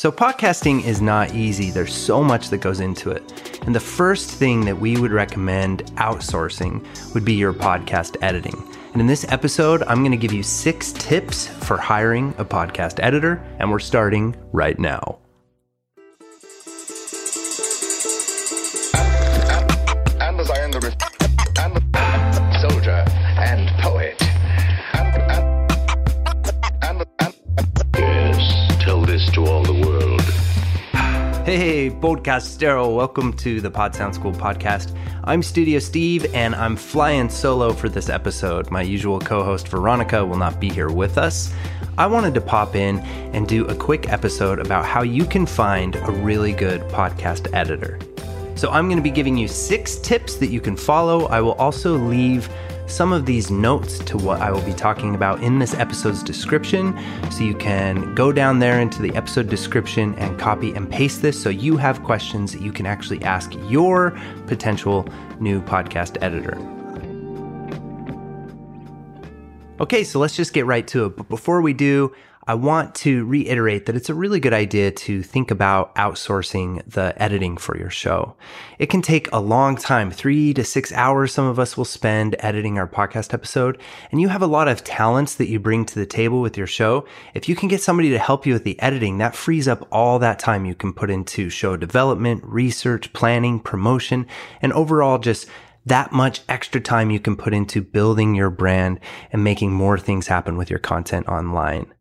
So, podcasting is not easy. There's so much that goes into it. And the first thing that we would recommend outsourcing would be your podcast editing. And in this episode, I'm going to give you six tips for hiring a podcast editor, and we're starting right now. Hey, podcastero, welcome to the Pod Sound School podcast. I'm Studio Steve, and I'm flying solo for this episode. My usual co host Veronica will not be here with us. I wanted to pop in and do a quick episode about how you can find a really good podcast editor. So, I'm going to be giving you six tips that you can follow. I will also leave some of these notes to what I will be talking about in this episode's description. So you can go down there into the episode description and copy and paste this so you have questions that you can actually ask your potential new podcast editor. Okay, so let's just get right to it. But before we do, I want to reiterate that it's a really good idea to think about outsourcing the editing for your show. It can take a long time, three to six hours, some of us will spend editing our podcast episode. And you have a lot of talents that you bring to the table with your show. If you can get somebody to help you with the editing, that frees up all that time you can put into show development, research, planning, promotion, and overall just that much extra time you can put into building your brand and making more things happen with your content online.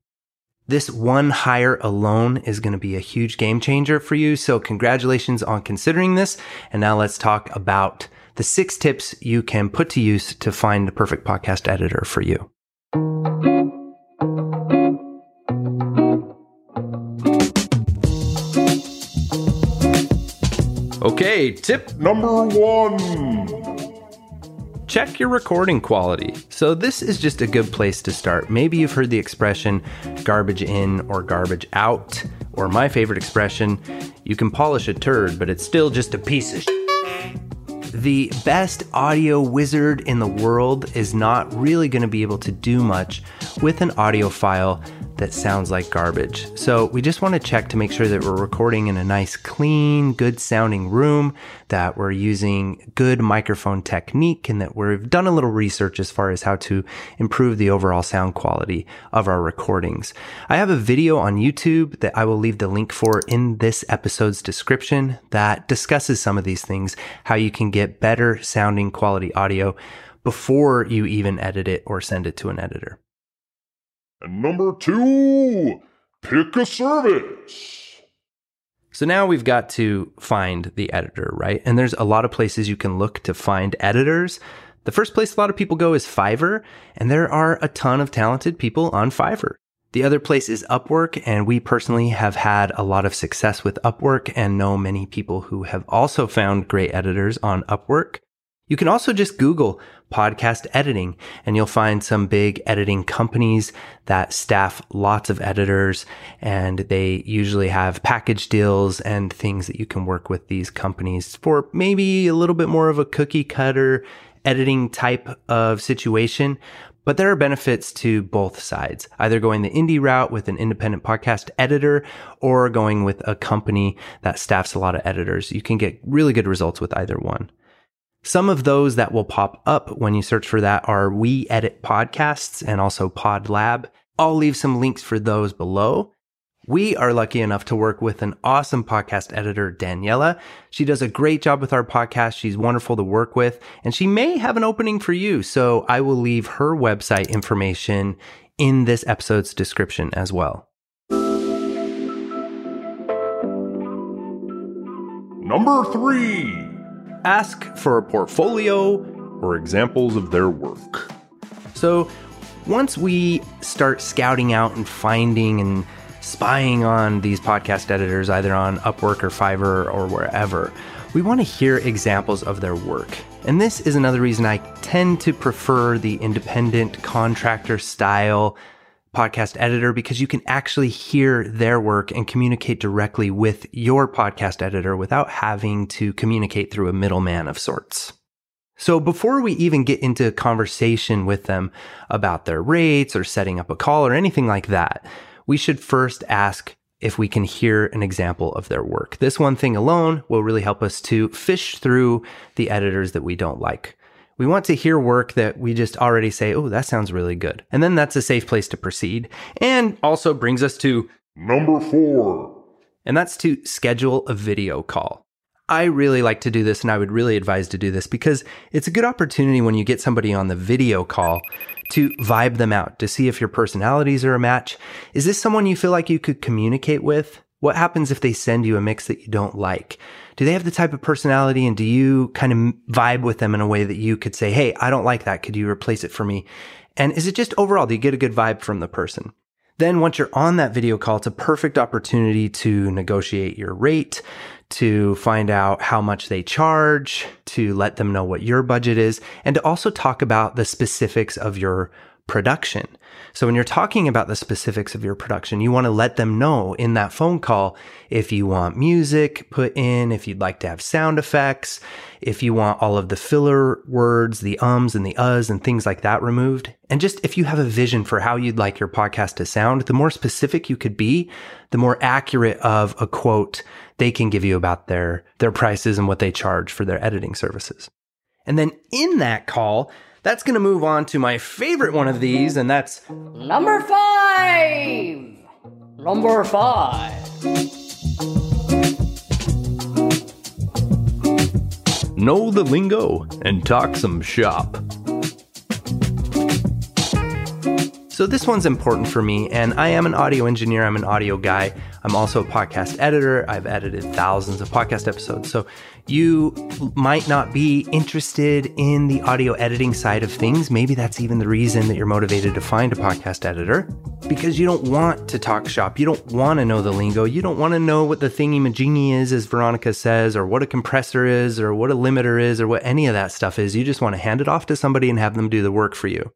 This one hire alone is going to be a huge game changer for you. So congratulations on considering this. And now let's talk about the six tips you can put to use to find the perfect podcast editor for you. Okay, tip Number one. Check your recording quality. So, this is just a good place to start. Maybe you've heard the expression garbage in or garbage out, or my favorite expression, you can polish a turd, but it's still just a piece of. The best audio wizard in the world is not really going to be able to do much with an audio file that sounds like garbage. So we just want to check to make sure that we're recording in a nice, clean, good sounding room, that we're using good microphone technique, and that we've done a little research as far as how to improve the overall sound quality of our recordings. I have a video on YouTube that I will leave the link for in this episode's description that discusses some of these things, how you can get better sounding quality audio before you even edit it or send it to an editor. And number two, pick a service. So now we've got to find the editor, right? And there's a lot of places you can look to find editors. The first place a lot of people go is Fiverr, and there are a ton of talented people on Fiverr. The other place is Upwork, and we personally have had a lot of success with Upwork and know many people who have also found great editors on Upwork. You can also just Google podcast editing and you'll find some big editing companies that staff lots of editors and they usually have package deals and things that you can work with these companies for maybe a little bit more of a cookie cutter editing type of situation. But there are benefits to both sides, either going the indie route with an independent podcast editor or going with a company that staffs a lot of editors. You can get really good results with either one. Some of those that will pop up when you search for that are We Edit Podcasts and also Pod Lab. I'll leave some links for those below. We are lucky enough to work with an awesome podcast editor, Daniela. She does a great job with our podcast. She's wonderful to work with, and she may have an opening for you. So I will leave her website information in this episode's description as well. Number three, Ask for a portfolio or examples of their work. So once we start scouting out and finding and spying on these podcast editors, either on Upwork or Fiverr or wherever, we want to hear examples of their work. And this is another reason I tend to prefer the independent contractor style podcast editor because you can actually hear their work and communicate directly with your podcast editor without having to communicate through a middleman of sorts. So before we even get into a conversation with them about their rates or setting up a call or anything like that, we should first ask if we can hear an example of their work. This one thing alone will really help us to fish through the editors that we don't like. We want to hear work that we just already say, oh, that sounds really good. And then that's a safe place to proceed and also brings us to Number four. and that's to schedule a video call. I really like to do this and I would really advise to do this because it's a good opportunity when you get somebody on the video call to vibe them out, to see if your personalities are a match. Is this someone you feel like you could communicate with? What happens if they send you a mix that you don't like? Do they have the type of personality and do you kind of vibe with them in a way that you could say, Hey, I don't like that. Could you replace it for me? And is it just overall, do you get a good vibe from the person? Then once you're on that video call, it's a perfect opportunity to negotiate your rate, to find out how much they charge, to let them know what your budget is, and to also talk about the specifics of your production. So when you're talking about the specifics of your production, you want to let them know in that phone call if you want music put in, if you'd like to have sound effects, if you want all of the filler words, the ums and the uhs and things like that removed. And just if you have a vision for how you'd like your podcast to sound, the more specific you could be, the more accurate of a quote they can give you about their, their prices and what they charge for their editing services. And then in that call, that's going to move on to my favorite one of these, and that's Number five. Number five. know the lingo and talk some shop. So, this one's important for me, and I am an audio engineer, I'm an audio guy. I'm also a podcast editor. I've edited thousands of podcast episodes. So, you might not be interested in the audio editing side of things. Maybe that's even the reason that you're motivated to find a podcast editor because you don't want to talk shop. You don't want to know the lingo. You don't want to know what the thingy majingy is, as Veronica says, or what a compressor is, or what a limiter is, or what any of that stuff is. You just want to hand it off to somebody and have them do the work for you.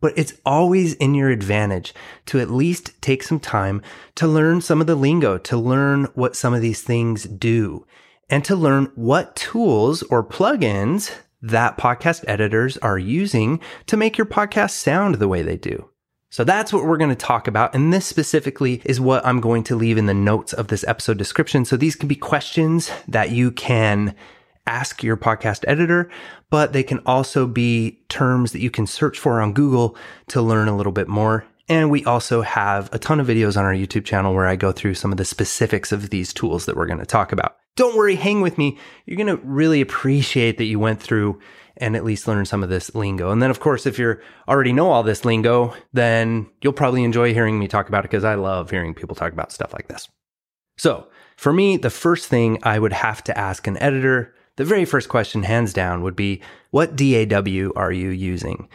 But it's always in your advantage to at least take some time to learn some of the lingo, to learn what some of these things do, and to learn what tools or plugins that podcast editors are using to make your podcast sound the way they do. So that's what we're going to talk about. And this specifically is what I'm going to leave in the notes of this episode description. So these can be questions that you can ask your podcast editor, but they can also be terms that you can search for on Google to learn a little bit more. And we also have a ton of videos on our YouTube channel where I go through some of the specifics of these tools that we're going to talk about. Don't worry, hang with me. You're going to really appreciate that you went through and at least learn some of this lingo. And then, of course, if you already know all this lingo, then you'll probably enjoy hearing me talk about it because I love hearing people talk about stuff like this. So, for me, the first thing I would have to ask an editor the very first question, hands down, would be what DAW are you using?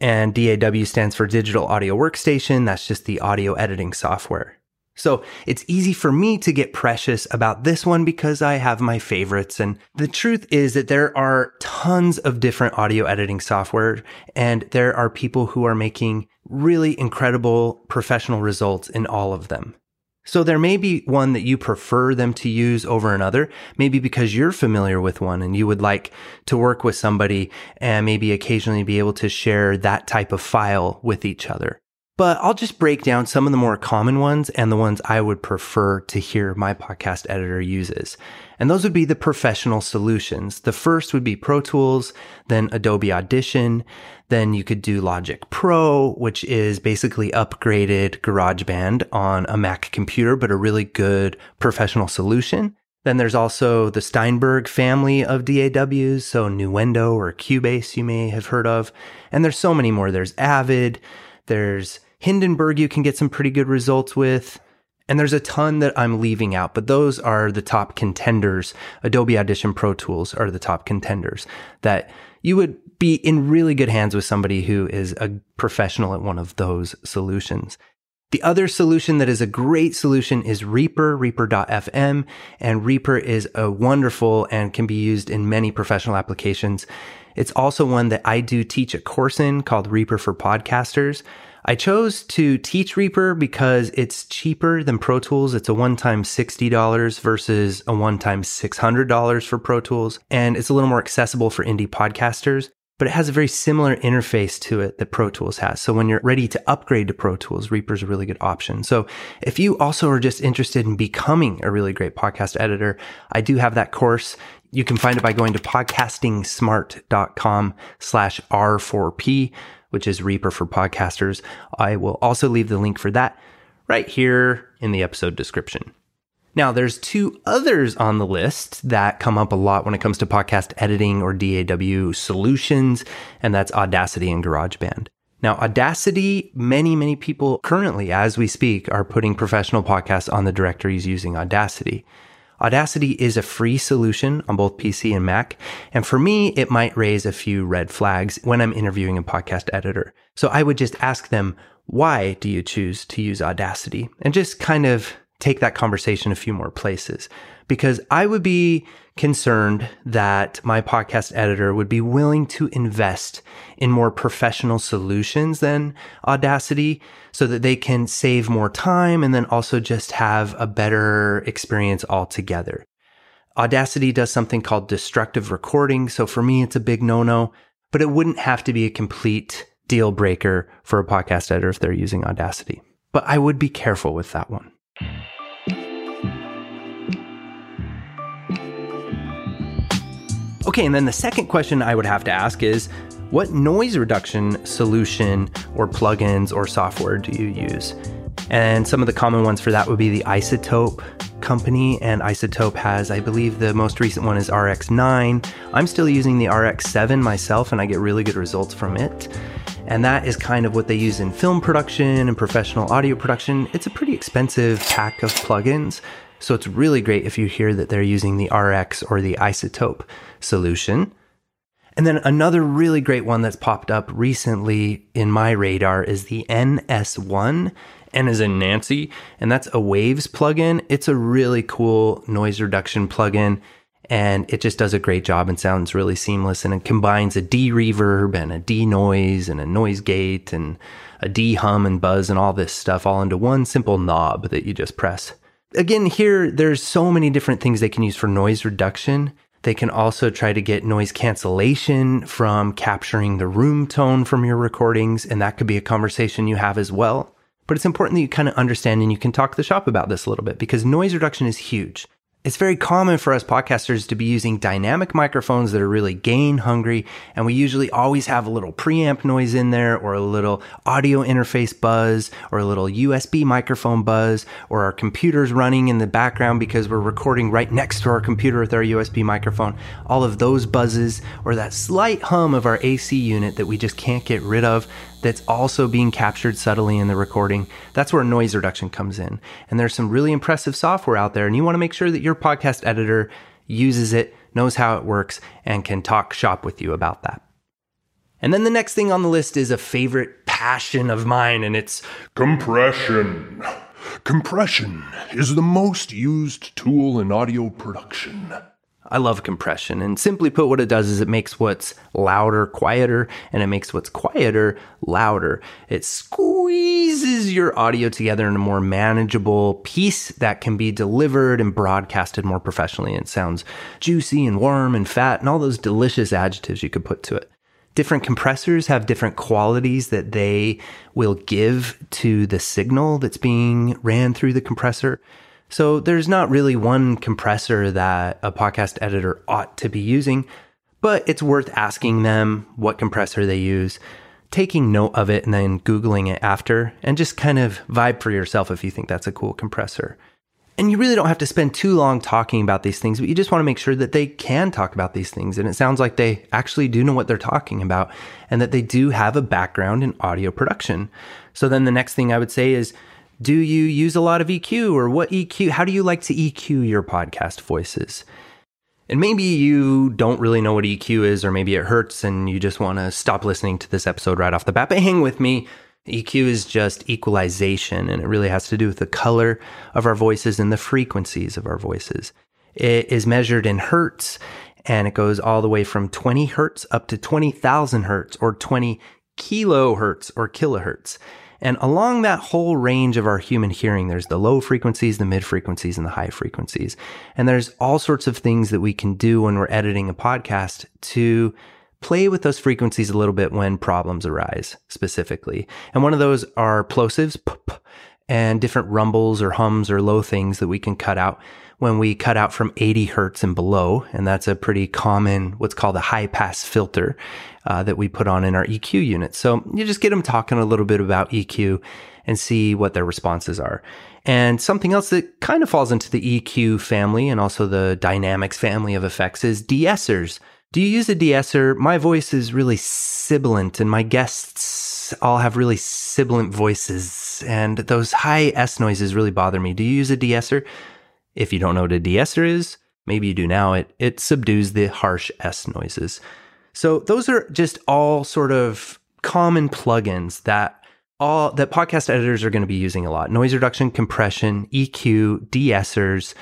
And DAW stands for Digital Audio Workstation. That's just the audio editing software. So it's easy for me to get precious about this one because I have my favorites. And the truth is that there are tons of different audio editing software and there are people who are making really incredible professional results in all of them. So there may be one that you prefer them to use over another, maybe because you're familiar with one and you would like to work with somebody and maybe occasionally be able to share that type of file with each other. But I'll just break down some of the more common ones and the ones I would prefer to hear my podcast editor uses. And those would be the professional solutions. The first would be Pro Tools, then Adobe Audition. Then you could do Logic Pro, which is basically upgraded GarageBand on a Mac computer, but a really good professional solution. Then there's also the Steinberg family of DAWs, so Nuendo or Cubase you may have heard of. And there's so many more. There's Avid, there's Hindenburg you can get some pretty good results with. And there's a ton that I'm leaving out, but those are the top contenders. Adobe Audition Pro Tools are the top contenders that you would be in really good hands with somebody who is a professional at one of those solutions. The other solution that is a great solution is Reaper, Reaper.fm. And Reaper is a wonderful and can be used in many professional applications. It's also one that I do teach a course in called Reaper for Podcasters. I chose to teach Reaper because it's cheaper than Pro Tools. It's a one time $60 versus a one time $600 for Pro Tools. And it's a little more accessible for indie podcasters. but it has a very similar interface to it that Pro Tools has. So when you're ready to upgrade to Pro Tools, Reaper's a really good option. So if you also are just interested in becoming a really great podcast editor, I do have that course. You can find it by going to podcastingsmart.com slash R4P, which is Reaper for podcasters. I will also leave the link for that right here in the episode description. Now, there's two others on the list that come up a lot when it comes to podcast editing or DAW solutions, and that's Audacity and GarageBand. Now, Audacity, many, many people currently, as we speak, are putting professional podcasts on the directories using Audacity. Audacity is a free solution on both PC and Mac. And for me, it might raise a few red flags when I'm interviewing a podcast editor. So I would just ask them, why do you choose to use Audacity? And just kind of take that conversation a few more places because I would be concerned that my podcast editor would be willing to invest in more professional solutions than Audacity so that they can save more time and then also just have a better experience altogether. Audacity does something called destructive recording. So for me, it's a big no no, but it wouldn't have to be a complete deal breaker for a podcast editor if they're using Audacity. But I would be careful with that one. Okay, and then the second question I would have to ask is what noise reduction solution or plugins or software do you use? And some of the common ones for that would be the iZotope company. And iZotope has, I believe, the most recent one is RX9. I'm still using the RX7 myself, and I get really good results from it. And that is kind of what they use in film production and professional audio production. It's a pretty expensive pack of plugins. So it's really great if you hear that they're using the RX or the iZotope solution. And then another really great one that's popped up recently in my radar is the NS1. N is in Nancy, and that's a Waves plugin. It's a really cool noise reduction plugin, and it just does a great job and sounds really seamless. And it combines a D reverb and a D noise and a noise gate and a D hum and buzz and all this stuff all into one simple knob that you just press. Again, here, there's so many different things they can use for noise reduction. They can also try to get noise cancellation from capturing the room tone from your recordings, and that could be a conversation you have as well. But it's important that you kind of understand and you can talk the shop about this a little bit because noise reduction is huge it's very common for us podcasters to be using dynamic microphones that are really gain hungry. And we usually always have a little preamp noise in there or a little audio interface buzz or a little USB microphone buzz or our computers running in the background because we're recording right next to our computer with our USB microphone. All of those buzzes or that slight hum of our AC unit that we just can't get rid of that's also being captured subtly in the recording. That's where noise reduction comes in. And there's some really impressive software out there, and you want to make sure that your podcast editor uses it, knows how it works, and can talk shop with you about that. And then the next thing on the list is a favorite passion of mine, and it's Compression. Compression is the most used tool in audio production. I love compression. And simply put, what it does is it makes what's louder quieter and it makes what's quieter louder. It squeezes your audio together in a more manageable piece that can be delivered and broadcasted more professionally. It sounds juicy and warm and fat and all those delicious adjectives you could put to it. Different compressors have different qualities that they will give to the signal that's being ran through the compressor. So there's not really one compressor that a podcast editor ought to be using, but it's worth asking them what compressor they use, taking note of it, and then Googling it after, and just kind of vibe for yourself if you think that's a cool compressor. And you really don't have to spend too long talking about these things, but you just want to make sure that they can talk about these things. And it sounds like they actually do know what they're talking about and that they do have a background in audio production. So then the next thing I would say is, do you use a lot of EQ or what EQ? How do you like to EQ your podcast voices? And maybe you don't really know what EQ is, or maybe it hurts and you just want to stop listening to this episode right off the bat. But hang with me. EQ is just equalization, and it really has to do with the color of our voices and the frequencies of our voices. It is measured in hertz, and it goes all the way from 20 hertz up to 20,000 hertz or 20 kilohertz or kilohertz. And along that whole range of our human hearing, there's the low frequencies, the mid frequencies, and the high frequencies. And there's all sorts of things that we can do when we're editing a podcast to play with those frequencies a little bit when problems arise specifically. And one of those are plosives and different rumbles or hums or low things that we can cut out when we cut out from 80 hertz and below. And that's a pretty common, what's called a high pass filter uh, that we put on in our EQ unit. So you just get them talking a little bit about EQ and see what their responses are. And something else that kind of falls into the EQ family and also the dynamics family of effects is de-essers. Do you use a de-esser? My voice is really sibilant and my guests all have really sibilant voices and those high S noises really bother me. Do you use a de-esser? If you don't know what a de-esser is, maybe you do now, it, it subdues the harsh S noises. So those are just all sort of common plugins that all that podcast editors are going to be using a lot. Noise reduction, compression, EQ, de-essers,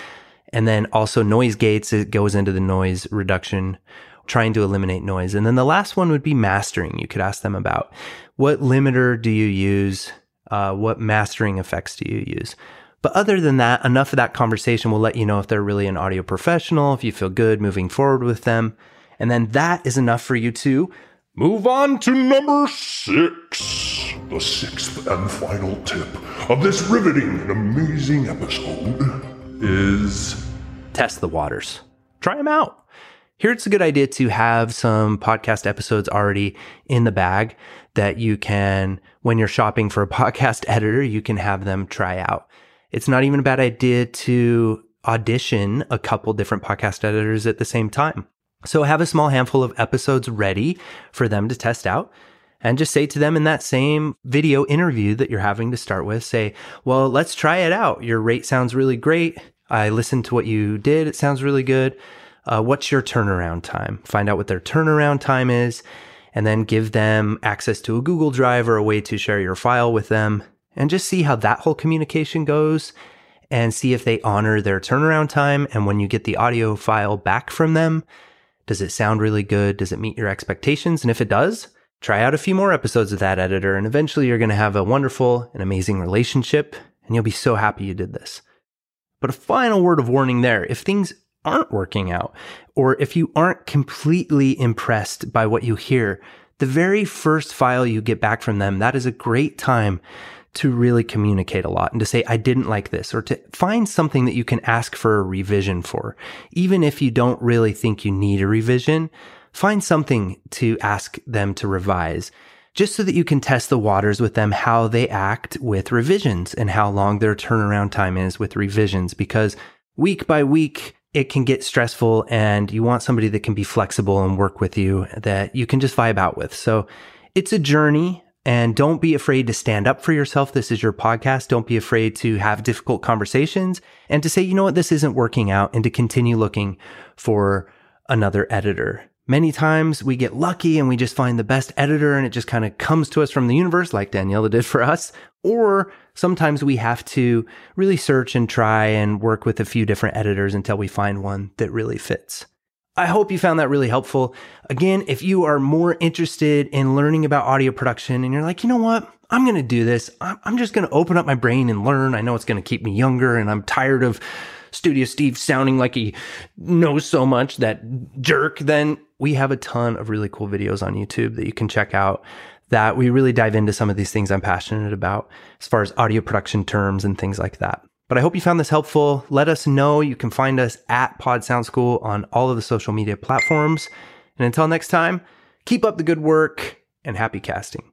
and then also noise gates. It goes into the noise reduction, trying to eliminate noise. And then the last one would be mastering. You could ask them about what limiter do you use? Uh, what mastering effects do you use? But other than that, enough of that conversation will let you know if they're really an audio professional, if you feel good moving forward with them. And then that is enough for you to Move on to number six. The sixth and final tip of this riveting and amazing episode is test the waters. Try them out. Here it's a good idea to have some podcast episodes already in the bag that you can, when you're shopping for a podcast editor, you can have them try out. It's not even a bad idea to audition a couple different podcast editors at the same time. So have a small handful of episodes ready for them to test out and just say to them in that same video interview that you're having to start with, say, well, let's try it out. Your rate sounds really great. I listened to what you did. It sounds really good. Uh, what's your turnaround time? Find out what their turnaround time is and then give them access to a Google Drive or a way to share your file with them and just see how that whole communication goes and see if they honor their turnaround time. And when you get the audio file back from them, does it sound really good? Does it meet your expectations? And if it does, try out a few more episodes of that editor and eventually you're going to have a wonderful and amazing relationship and you'll be so happy you did this. But a final word of warning there. If things aren't working out or if you aren't completely impressed by what you hear, the very first file you get back from them, that is a great time to really communicate a lot and to say, I didn't like this, or to find something that you can ask for a revision for. Even if you don't really think you need a revision, find something to ask them to revise just so that you can test the waters with them, how they act with revisions and how long their turnaround time is with revisions. Because week by week, it can get stressful and you want somebody that can be flexible and work with you that you can just vibe out with. So it's a journey. And don't be afraid to stand up for yourself. This is your podcast. Don't be afraid to have difficult conversations and to say, you know what, this isn't working out and to continue looking for another editor. Many times we get lucky and we just find the best editor and it just kind of comes to us from the universe like Daniela did for us. Or sometimes we have to really search and try and work with a few different editors until we find one that really fits. I hope you found that really helpful. Again, if you are more interested in learning about audio production and you're like, you know what? I'm going to do this. I'm just going to open up my brain and learn. I know it's going to keep me younger and I'm tired of Studio Steve sounding like he knows so much, that jerk. Then we have a ton of really cool videos on YouTube that you can check out that we really dive into some of these things I'm passionate about as far as audio production terms and things like that. But I hope you found this helpful. Let us know. You can find us at Pod Sound School on all of the social media platforms. And until next time, keep up the good work and happy casting.